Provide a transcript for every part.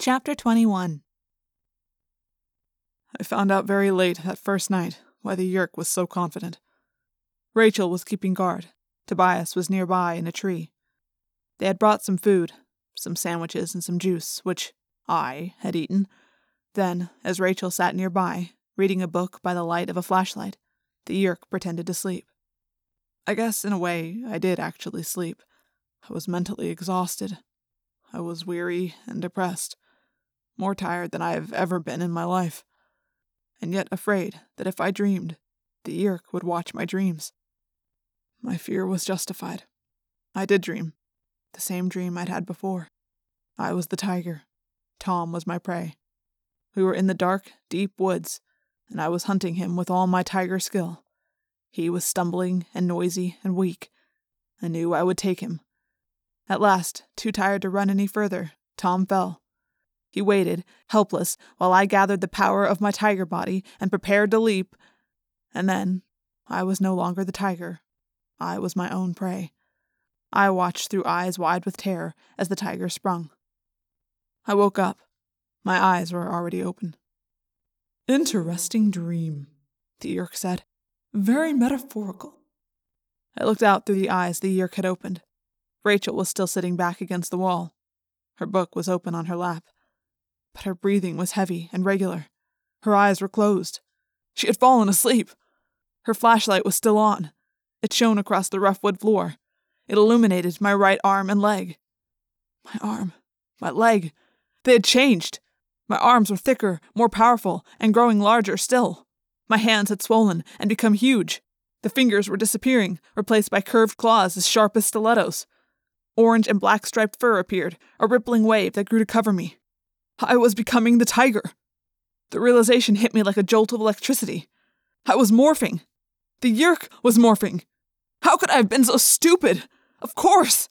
Chapter 21 I found out very late that first night why the Yeerk was so confident. Rachel was keeping guard. Tobias was nearby in a tree. They had brought some food, some sandwiches and some juice, which I had eaten. Then, as Rachel sat nearby, reading a book by the light of a flashlight, the Yeerk pretended to sleep. I guess, in a way, I did actually sleep. I was mentally exhausted. I was weary and depressed, more tired than I have ever been in my life, and yet afraid that if I dreamed, the Yeerk would watch my dreams. My fear was justified. I did dream, the same dream I'd had before. I was the tiger. Tom was my prey. We were in the dark, deep woods, and I was hunting him with all my tiger skill. He was stumbling and noisy and weak. I knew I would take him. At last, too tired to run any further, Tom fell. He waited, helpless, while I gathered the power of my tiger body and prepared to leap. And then, I was no longer the tiger. I was my own prey. I watched through eyes wide with terror as the tiger sprung. I woke up. My eyes were already open. Interesting dream, the Yeerk said. Very metaphorical. I looked out through the eyes the Yeerk had opened. Rachel was still sitting back against the wall. Her book was open on her lap. But her breathing was heavy and regular. Her eyes were closed. She had fallen asleep. Her flashlight was still on. It shone across the rough wood floor. It illuminated my right arm and leg. My arm, my leg, they had changed. My arms were thicker, more powerful, and growing larger still. My hands had swollen and become huge. The fingers were disappearing, replaced by curved claws as sharp as stilettos. Orange and black striped fur appeared, a rippling wave that grew to cover me. I was becoming the tiger. The realization hit me like a jolt of electricity. I was morphing. The Yeerk was morphing. How could I have been so stupid? Of course!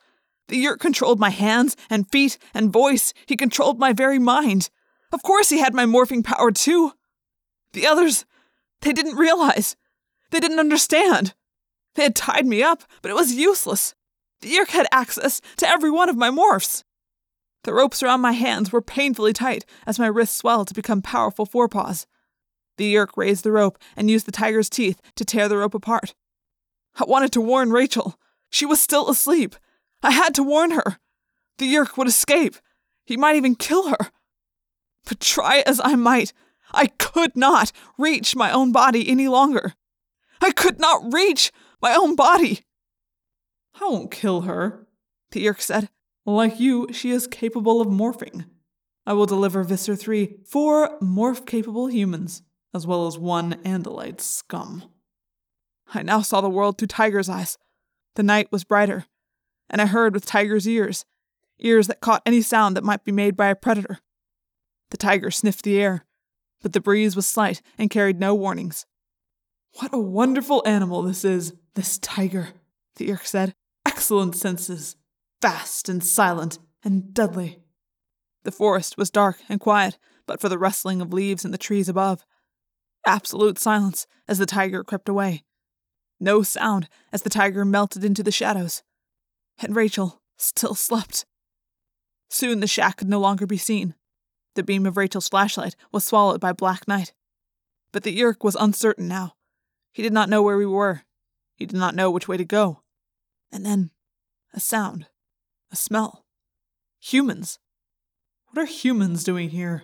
The Yeerk controlled my hands and feet and voice. He controlled my very mind. Of course, he had my morphing power, too. The others, they didn't realize. They didn't understand. They had tied me up, but it was useless. The Yeerk had access to every one of my morphs. The ropes around my hands were painfully tight as my wrists swelled to become powerful forepaws. The Yeerk raised the rope and used the tiger's teeth to tear the rope apart. I wanted to warn Rachel. She was still asleep. I had to warn her. The Yeerk would escape. He might even kill her. But try as I might, I could not reach my own body any longer. I could not reach my own body. I won't kill her, the Yeerk said. Like you, she is capable of morphing. I will deliver Visser 3 four morph capable humans, as well as one Andalite scum. I now saw the world through Tiger's eyes. The night was brighter, and I heard with Tiger's ears, ears that caught any sound that might be made by a predator. The tiger sniffed the air, but the breeze was slight and carried no warnings. What a wonderful animal this is, this tiger, the Yeerk said. Excellent senses, fast and silent and deadly. The forest was dark and quiet, but for the rustling of leaves in the trees above. Absolute silence as the tiger crept away. No sound as the tiger melted into the shadows. And Rachel still slept. Soon the shack could no longer be seen. The beam of Rachel's flashlight was swallowed by black night. But the Yeerk was uncertain now. He did not know where we were. He did not know which way to go. And then, a sound. A smell. Humans. What are humans doing here?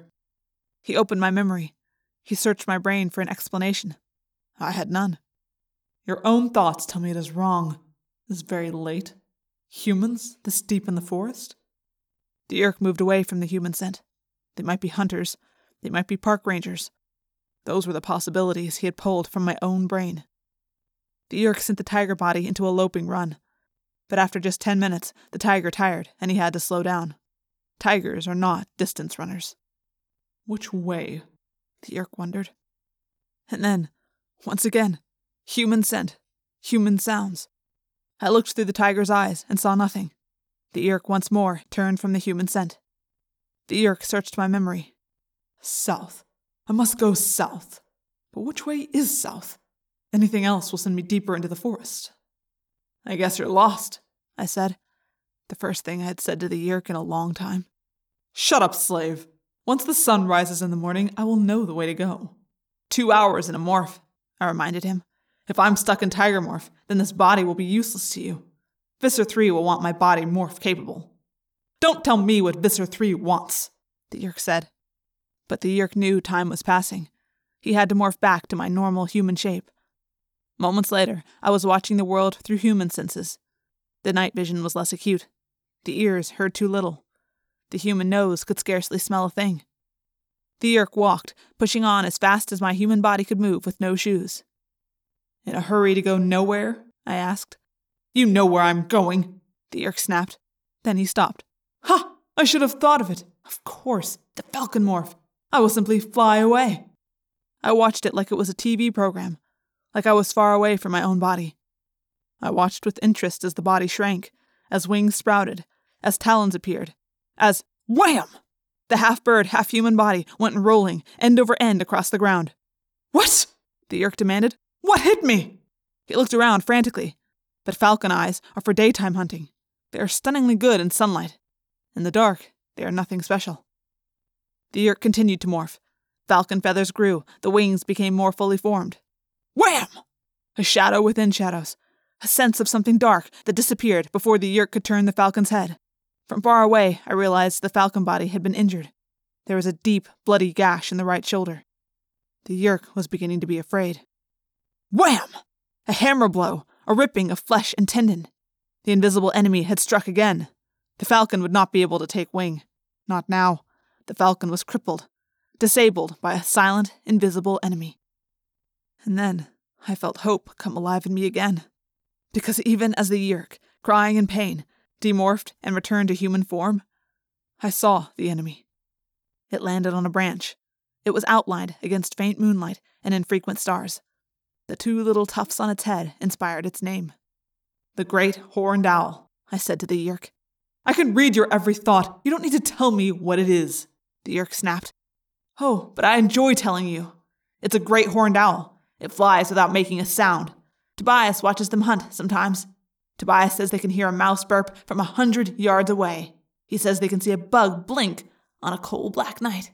He opened my memory. He searched my brain for an explanation. I had none. Your own thoughts tell me it is wrong. This very late. Humans, this deep in the forest? The Yeerk moved away from the human scent. They might be hunters. They might be park rangers. Those were the possibilities he had pulled from my own brain. The Yeerk sent the tiger body into a loping run. But after just ten minutes, the tiger tired, and he had to slow down. Tigers are not distance runners. Which way? The Yeerk wondered. And then, once again, human scent, human sounds. I looked through the tiger's eyes and saw nothing. The Yeerk once more turned from the human scent. The Yeerk searched my memory. South. I must go south. But which way is south? Anything else will send me deeper into the forest. I guess you're lost, I said. The first thing I had said to the Yeerk in a long time. Shut up, slave, Once the sun rises in the morning, I will know the way to go. Two hours in a morph, I reminded him. If I'm stuck in Tiger Morph, then this body will be useless to you. Visser 3 will want my body morph capable. Don't tell me what Visser 3 wants, the Yeerk said. But the Yeerk knew time was passing. He had to morph back to my normal human shape. Moments later, I was watching the world through human senses. The night vision was less acute. The ears heard too little. The human nose could scarcely smell a thing. The Yeerk walked, pushing on as fast as my human body could move with no shoes. In a hurry to go nowhere? I asked. You know where I'm going, the Yeerk snapped. Then he stopped. Ha! I should have thought of it. Of course, the Falcon Morph. I will simply fly away. I watched it like it was a TV program, like I was far away from my own body. I watched with interest as the body shrank, as wings sprouted, as talons appeared, as wham! The half bird, half human body went rolling, end over end, across the ground. What? the Yeerk demanded. What hit me? He looked around frantically, but falcon eyes are for daytime hunting. They are stunningly good in sunlight. In the dark, they are nothing special. The Yeerk continued to morph. Falcon feathers grew, the wings became more fully formed. Wham! A shadow within shadows, a sense of something dark that disappeared before the Yeerk could turn the falcon's head. From far away, I realized the falcon body had been injured. There was a deep, bloody gash in the right shoulder. The Yeerk was beginning to be afraid. Wham! A hammer blow, a ripping of flesh and tendon. The invisible enemy had struck again. The falcon would not be able to take wing. Not now. The falcon was crippled, disabled by a silent, invisible enemy. And then I felt hope come alive in me again. Because even as the Yeerk, crying in pain, demorphed and returned to human form, I saw the enemy. It landed on a branch. It was outlined against faint moonlight and infrequent stars. The two little tufts on its head inspired its name. The Great Horned Owl, I said to the Yeerk. I can read your every thought. You don't need to tell me what it is, the Yeerk snapped. Oh, but I enjoy telling you. It's a great horned owl. It flies without making a sound. Tobias watches them hunt sometimes. Tobias says they can hear a mouse burp from a hundred yards away. He says they can see a bug blink on a coal black night.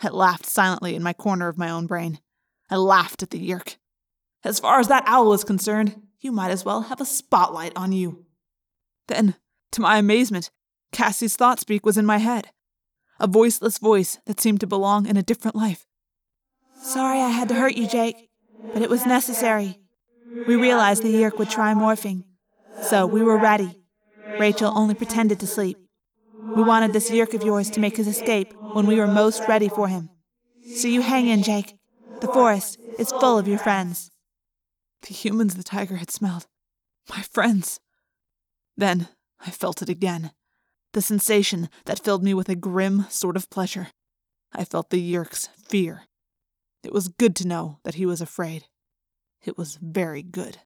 I laughed silently in my corner of my own brain. I laughed at the Yeerk. As far as that owl is concerned, you might as well have a spotlight on you. Then, to my amazement, Cassie's thought speak was in my head. A voiceless voice that seemed to belong in a different life. Sorry I had to hurt you, Jake, but it was necessary. We realized the Yeerk would try morphing, so we were ready. Rachel only pretended to sleep. We wanted this Yeerk of yours to make his escape when we were most ready for him. So you hang in, Jake. The forest is full of your friends. The humans the tiger had smelled. My friends. Then I felt it again. The sensation that filled me with a grim sort of pleasure. I felt the Yeerk's fear. It was good to know that he was afraid. It was very good.